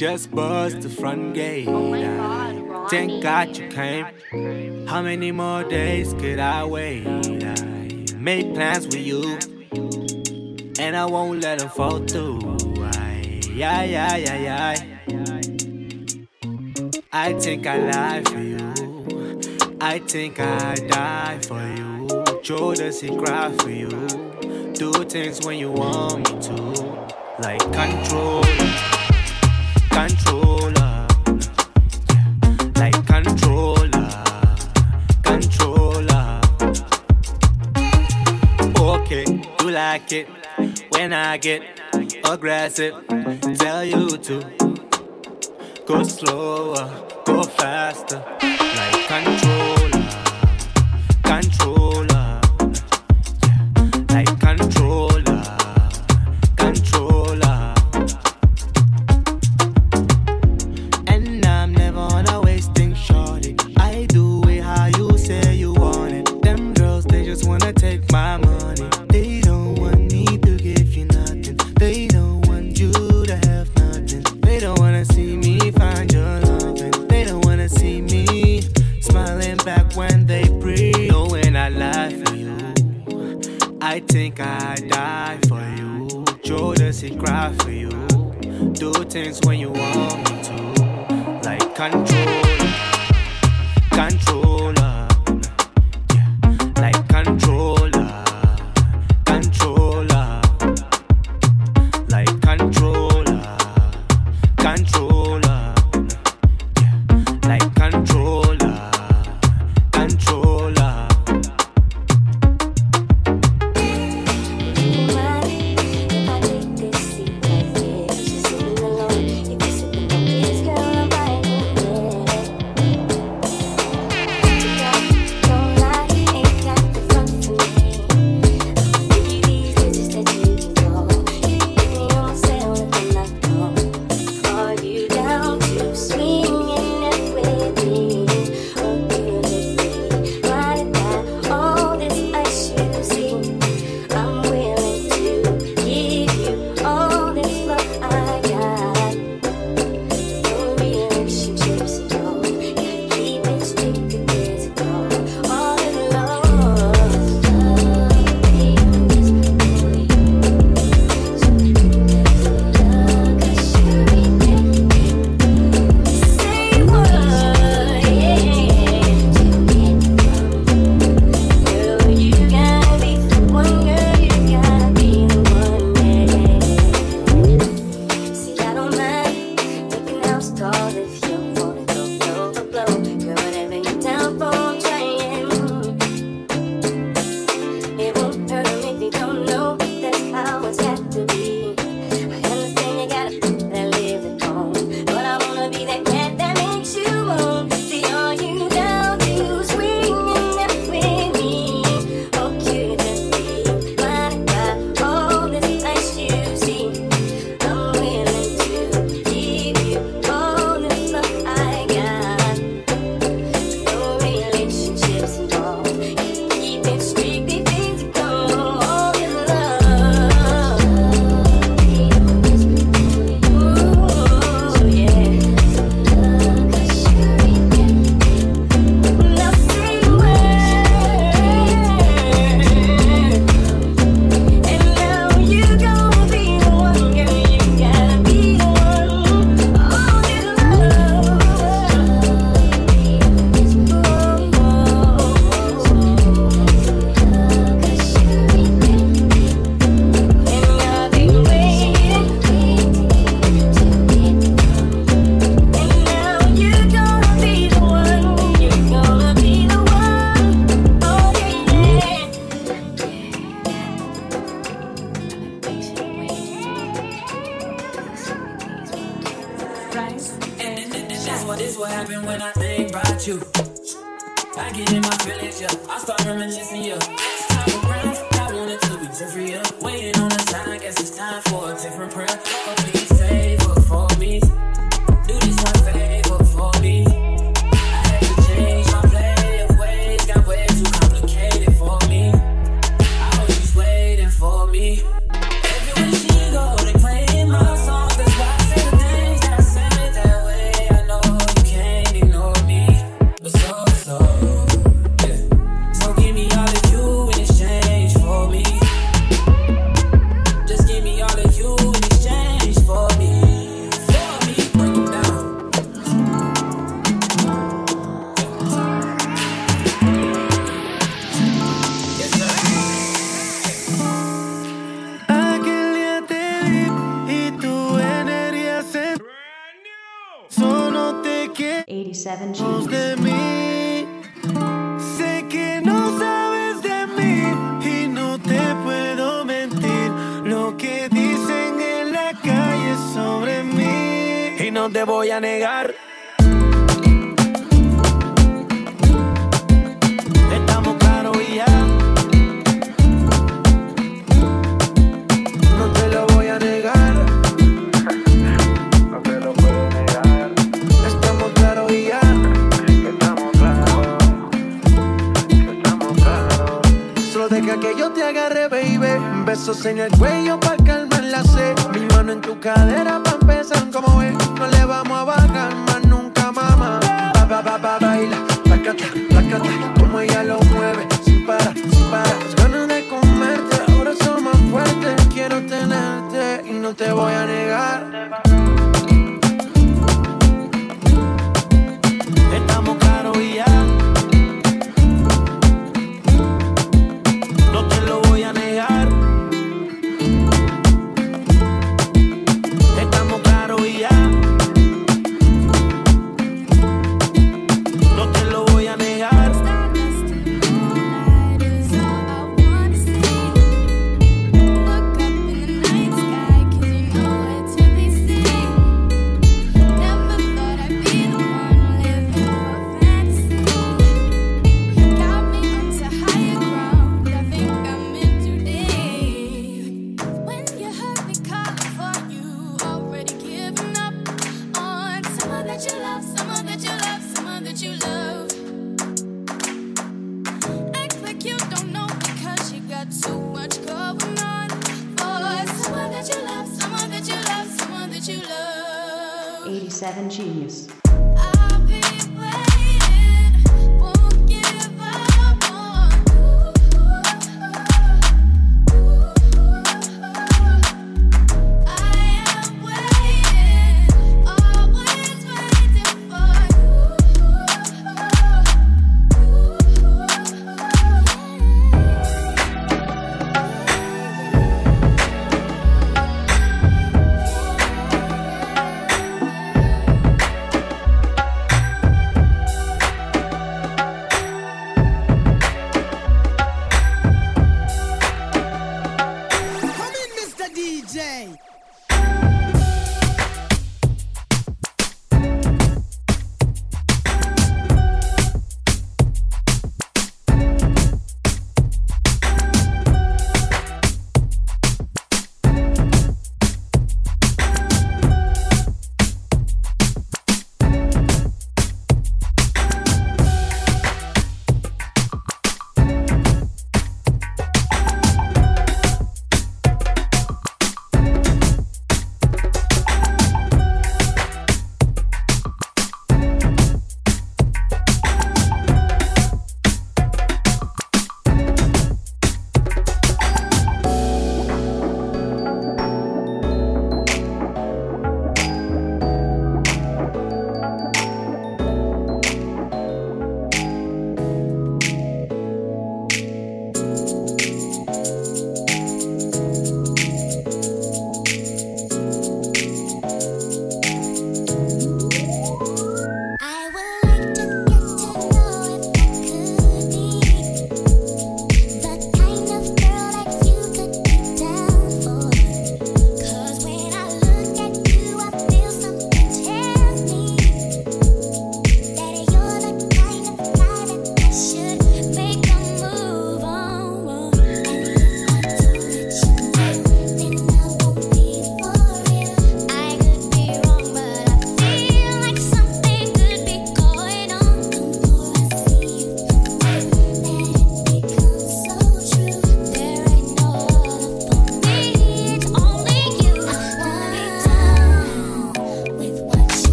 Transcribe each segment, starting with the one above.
just buzzed the front gate. Oh my God, Thank God you came. How many more days could I wait? I made plans with you, and I won't let them fall through. I, yeah, yeah, yeah, yeah. I think I lie for you. I think I die for you. Jordan, he cry for you. Do things when you want me to, like control controller, like controller, controller. Okay, you like it when I get aggressive. Tell you to go slower, go faster, like controller.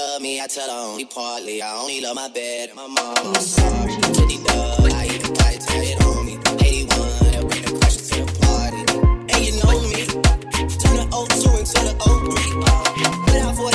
love me, I tell her only partly. I only love my bed and my mom. I'm sorry. To dub, I even got it tatted on me. 81, that bring the pressure to the party. And you know me, turn the O2 into the O3. Uh. Put it out for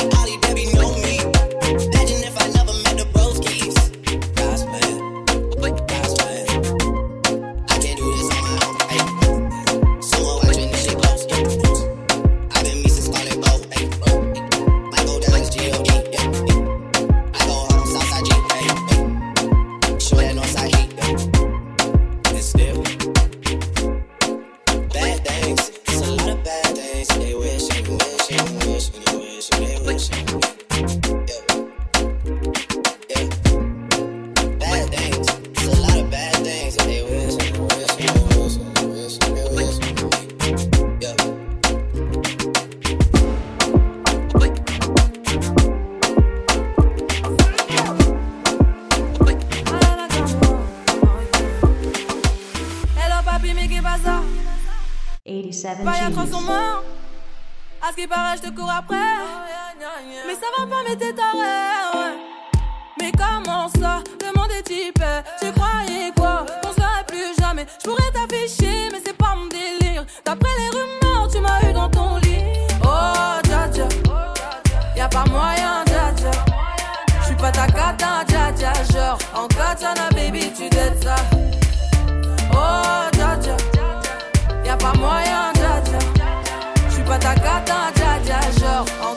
gata, dja dja, genre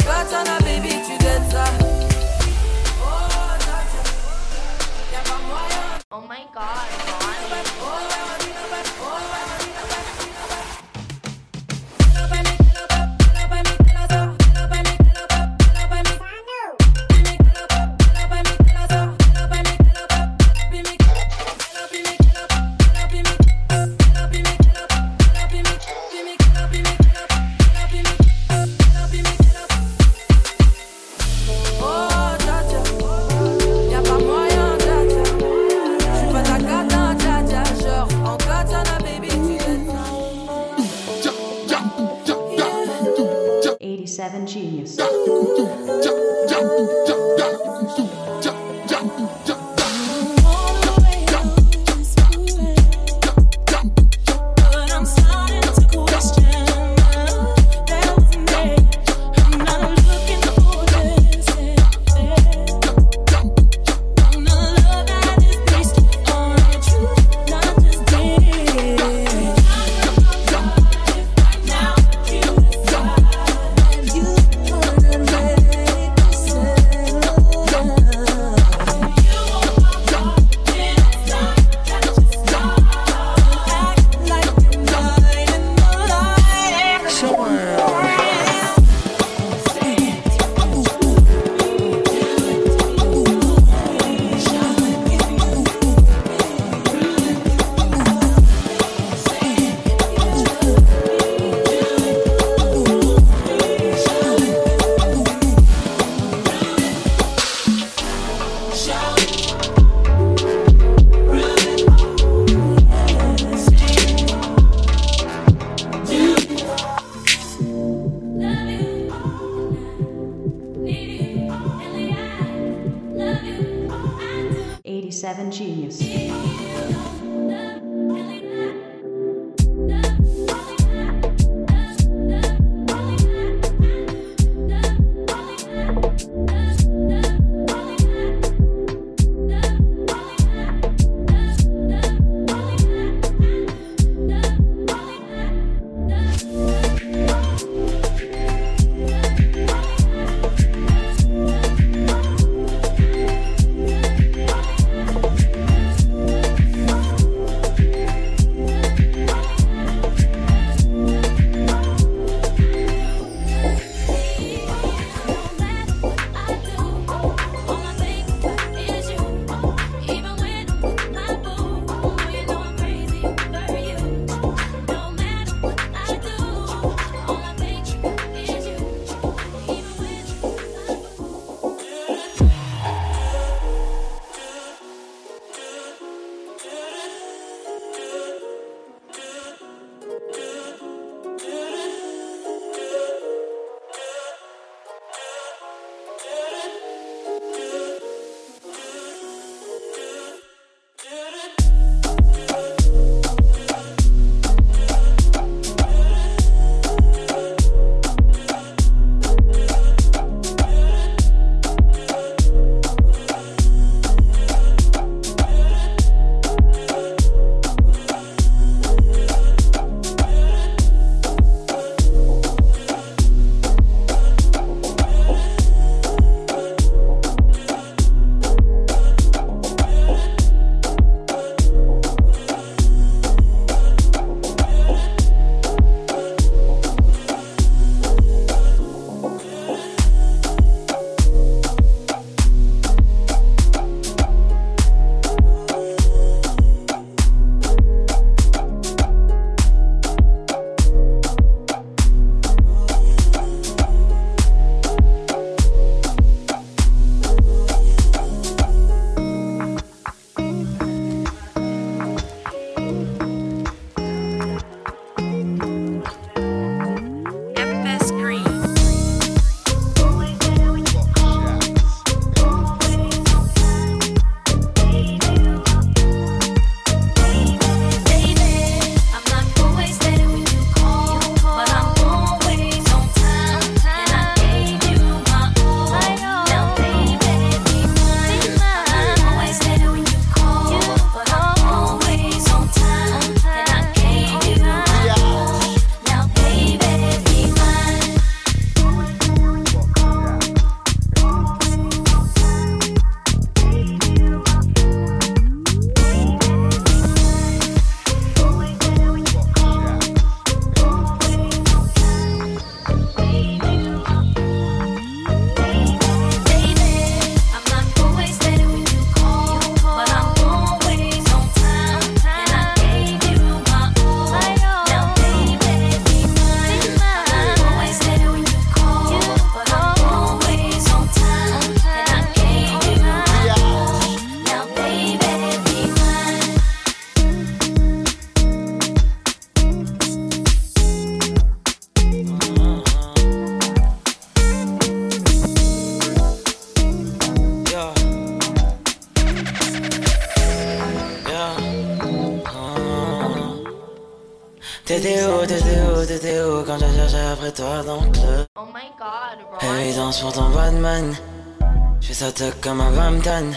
Toc comme un Bampton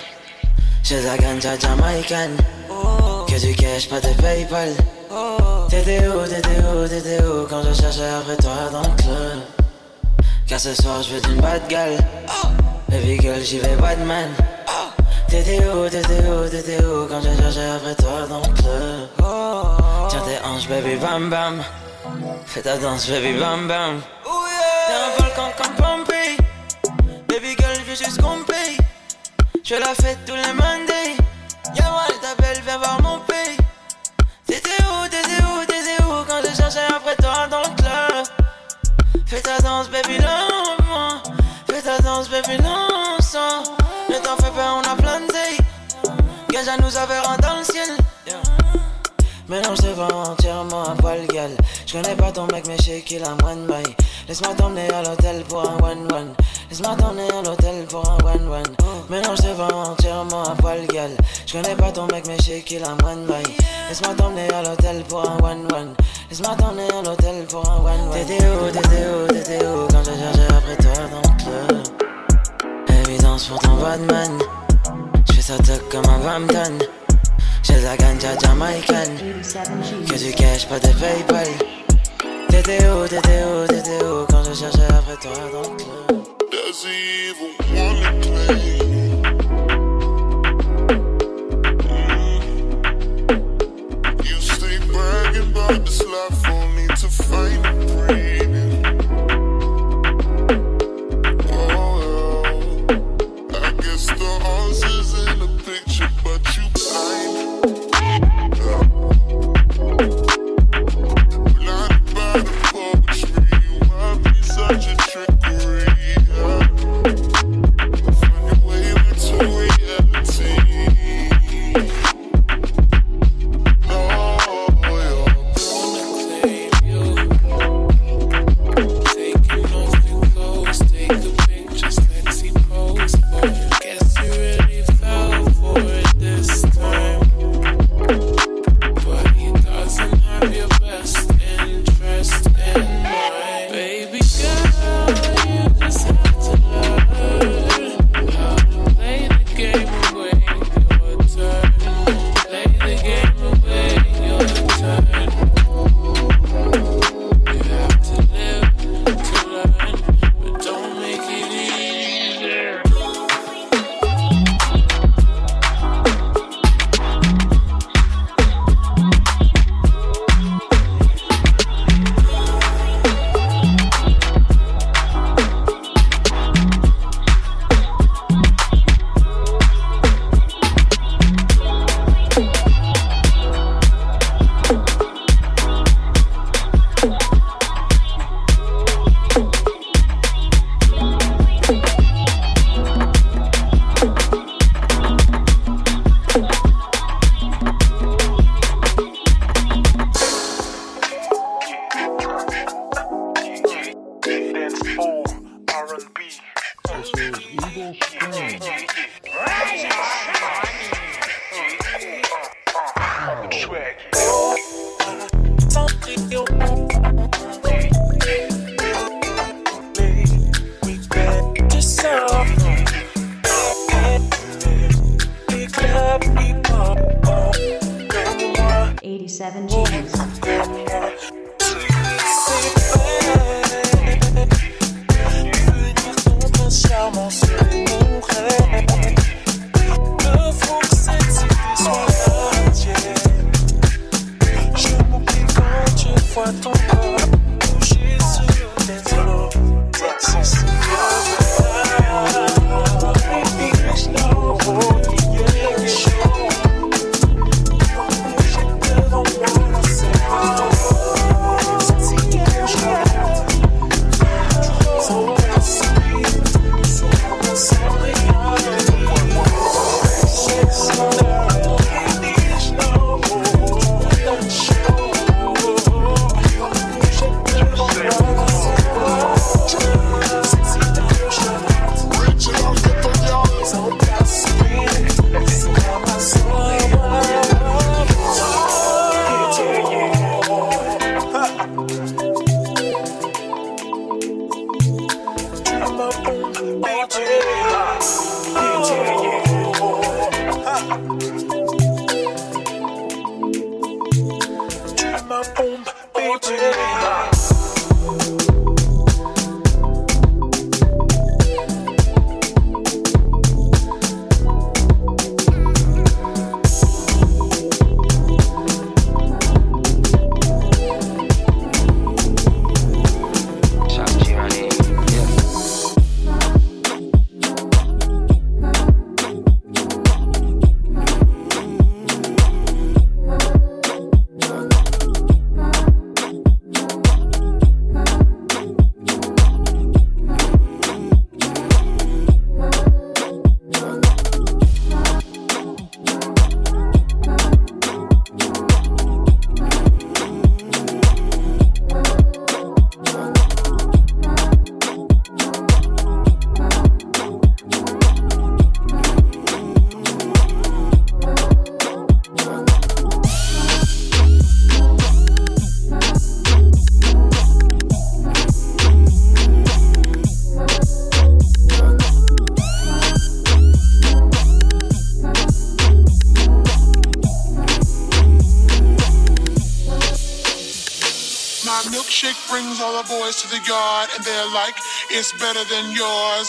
J'ai la ganja jamaïcaine Que du cash, pas de Paypal. T'étais où, t'étais où, t'étais où Quand je cherchais après toi dans le club? Car ce soir je veux d'une bad gal. Baby girl j'y vais Batman. T'étais où, t'étais où, t'étais où Quand je cherchais après toi dans le club? Tiens tes hanches baby bam bam. Fais ta danse baby bam bam. T'es un volcan comme veux juste paye. Je la fête tous les Mondays. Y'a moi, je t'appelle, viens voir mon pays. T'étais où, t'étais où, t'étais où quand je cherchais après toi dans le club? Fais ta danse, baby, lentement. Fais ta danse, baby, non-sang. Ne t'en fais pas, on a plein de. Gage à nous avoir dans le ciel. Mélange tes vents entièrement à poil gal Je connais pas ton mec mais je sais qu'il a moins de Laisse-moi t'emmener à l'hôtel pour un one one Laisse-moi t'emmener à l'hôtel pour un one one Mélange tes vents entièrement à poil gal Je connais pas ton mec mais je sais qu'il a moins de bail. Laisse-moi t'emmener à l'hôtel pour un one one Laisse-moi t'emmener à l'hôtel pour un one one T'étais où, t'étais où, t'étais où Quand je cherchais après toi dans le club? Évidence pour ton Batman. Je fais ça toc comme un Bampton j'ai la ganja jamaïcaine Que du cash, pas de Paypal. T'étais où, t'étais où, t'étais où Quand je cherchais après toi dans le club? Does he even wanna play? Mm. You stay bragging about this life only to find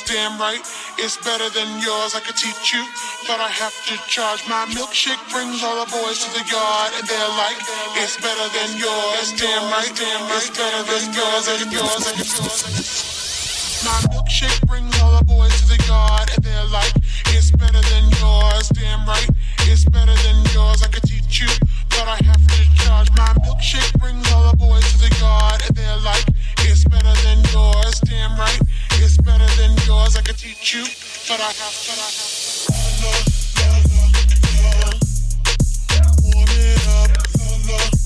Damn right, it's better than yours. I could teach you, but I have to charge. My milkshake brings all the boys to the yard, and they're like, it's better than yours. Damn right, damn right, it's better than yours, and yours, and yours. My milkshake brings all the boys to the yard, and they're like, it's better than yours. Damn right, it's better than yours. I could teach you, but I have to charge. My milkshake brings all the boys to the yard, and they're like, it's better than yours. Damn right, it's better than yours. I could teach you, but I have, but I have. Love, love, Warm it up, the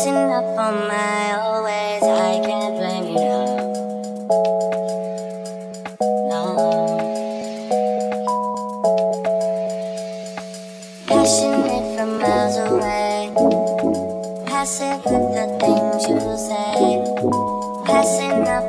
G's. Passing up on my always, I can't blame you. No. Passionate from miles away. Passive with the things you say. Passing up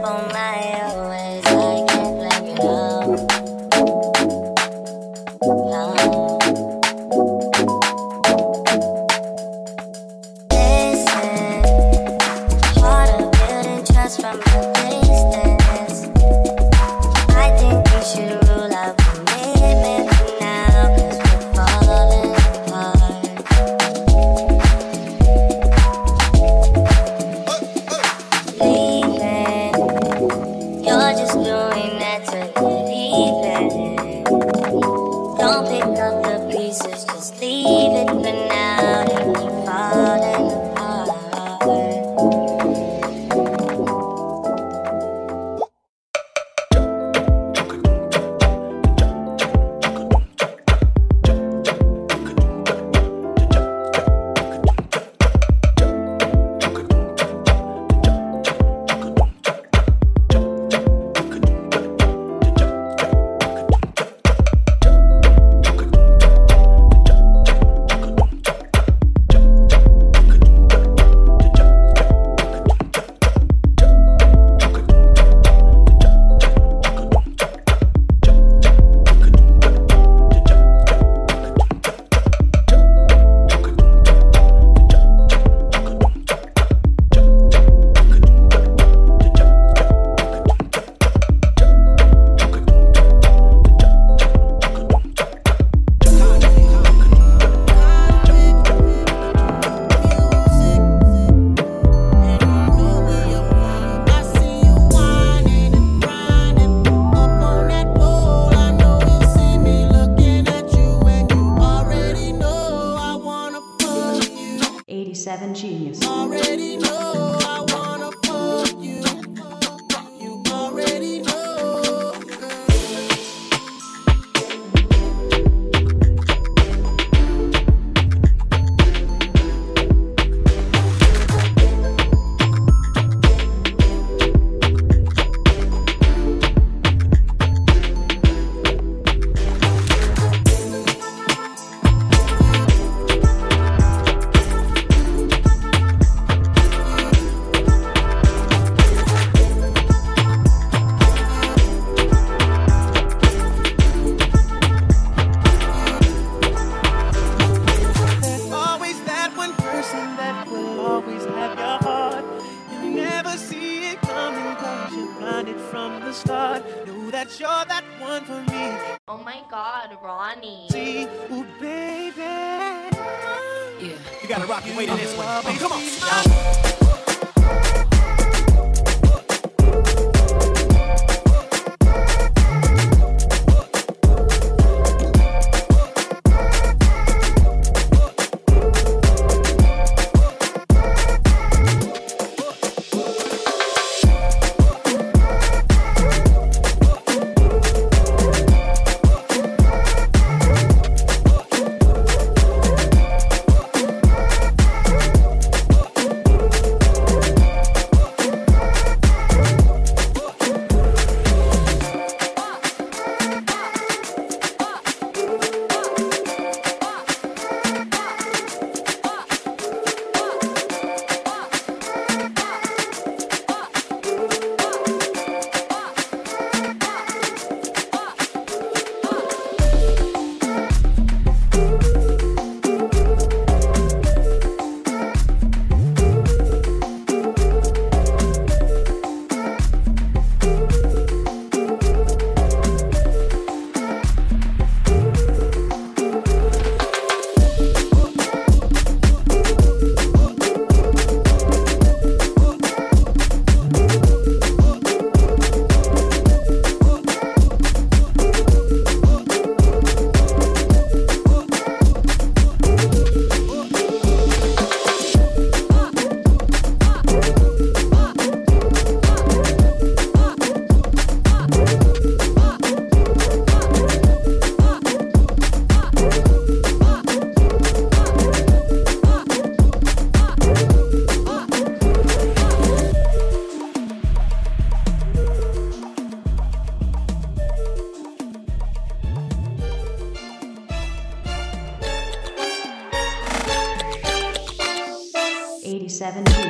seven.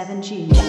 7G.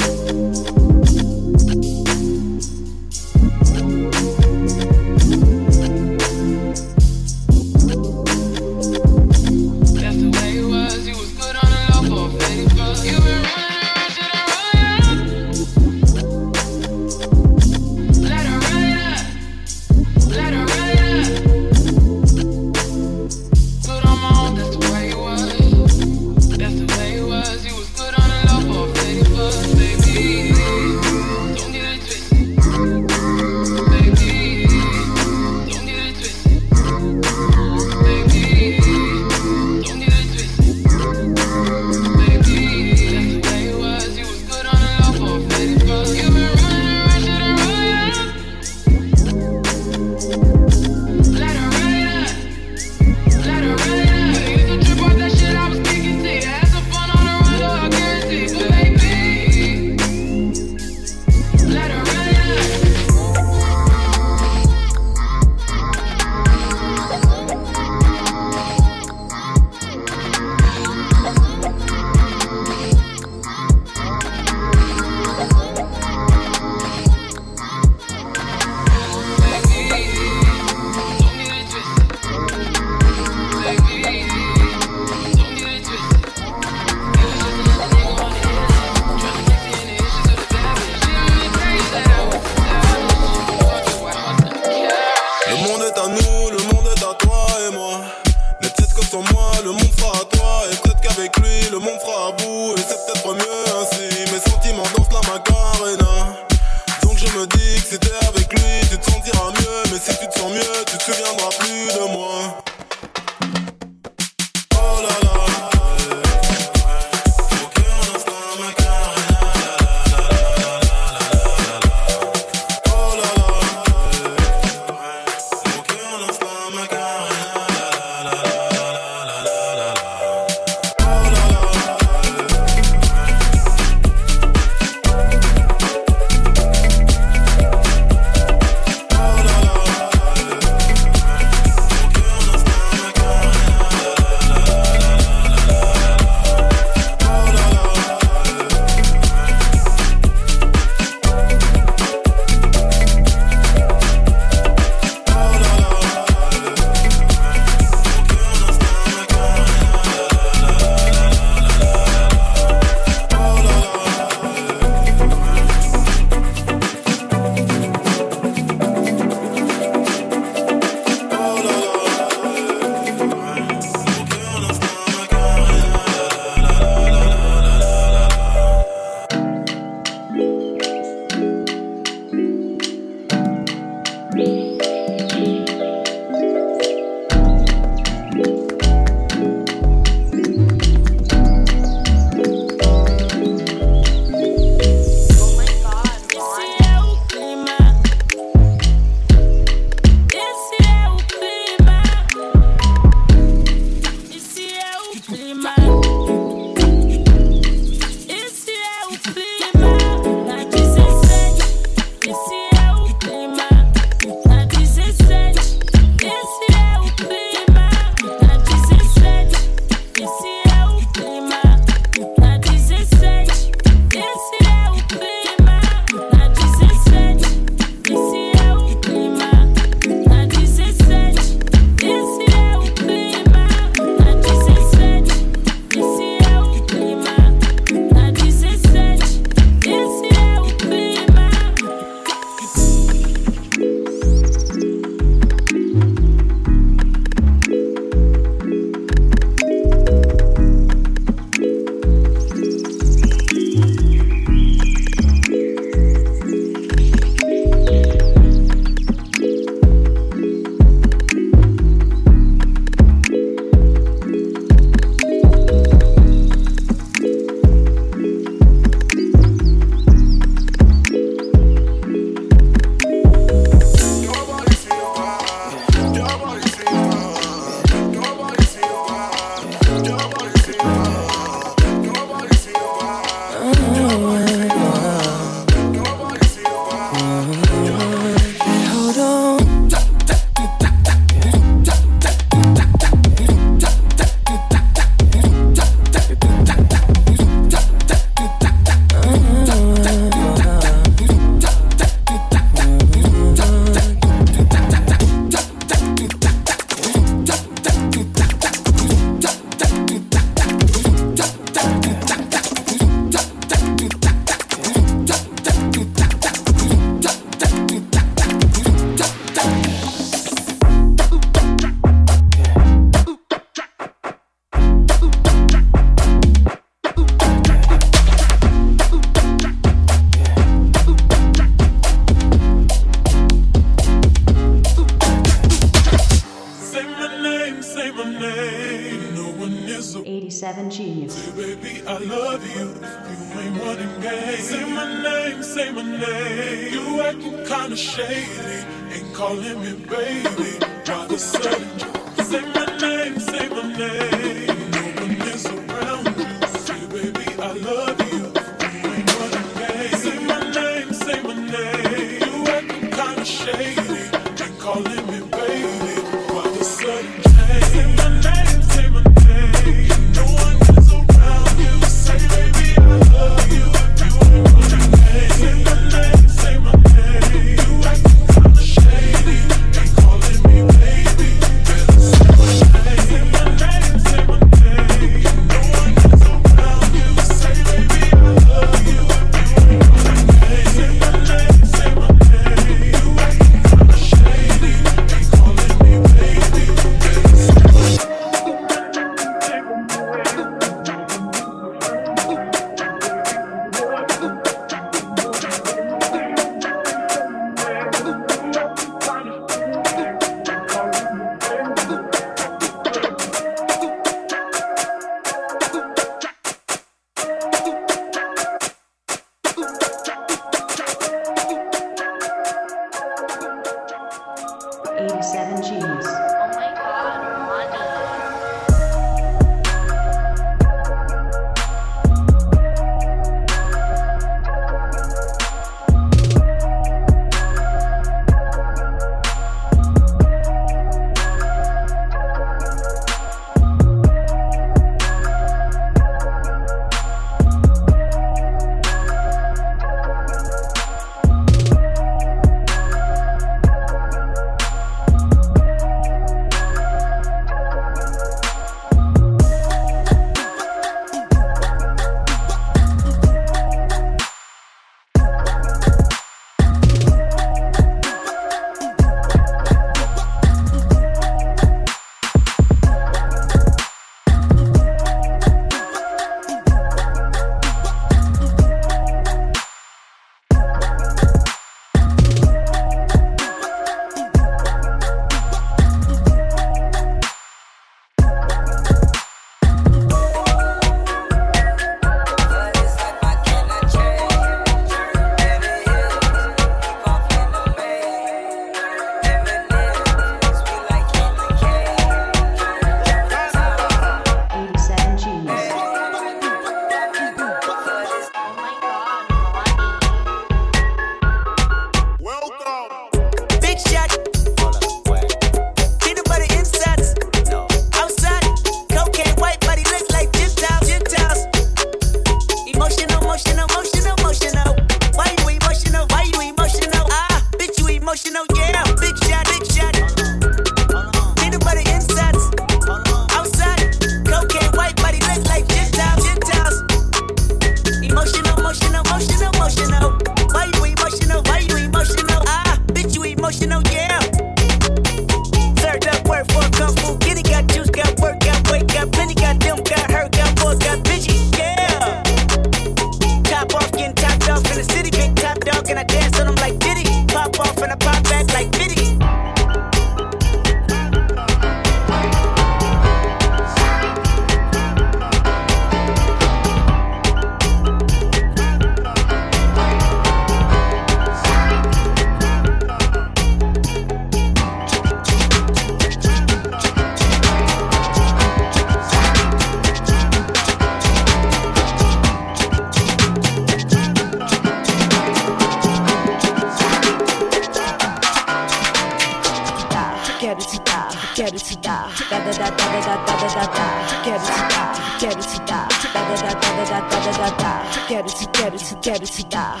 quero te dar.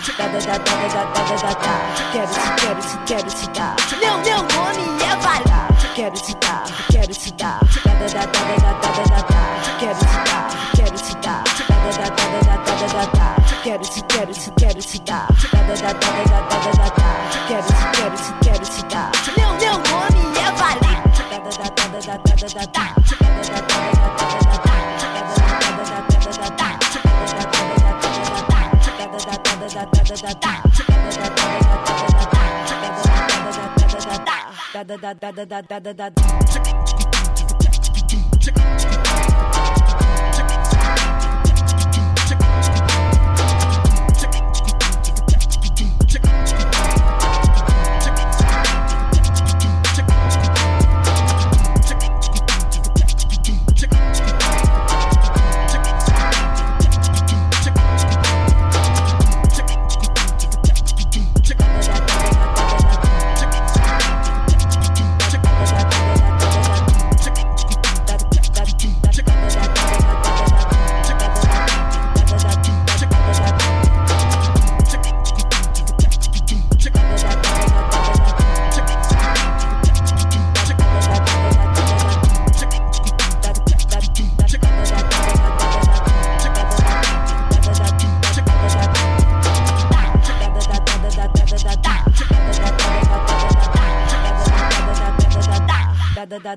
da da da da da da.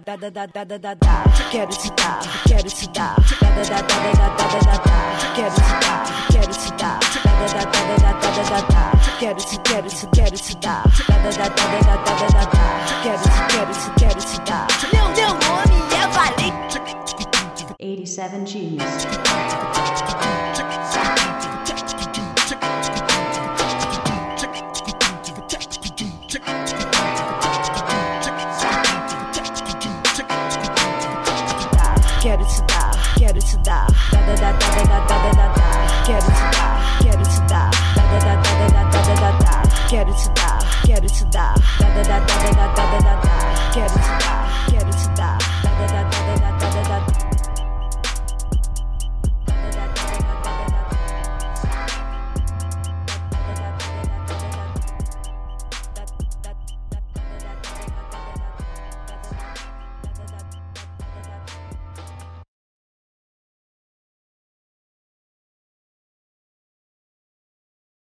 Da da da da da da da. Quero te dar, quero te dar, da da da da da da da da. Quero te dar, quero te dar, da da da da da da da. Quero te, quero te, quero te dar, da da da da da da da da da. Quero te, quero te, quero te dar. Meu, meu nome é Valente. 87 Genius. Quero te dar, quero te dar, da da da da da da da da da. Quero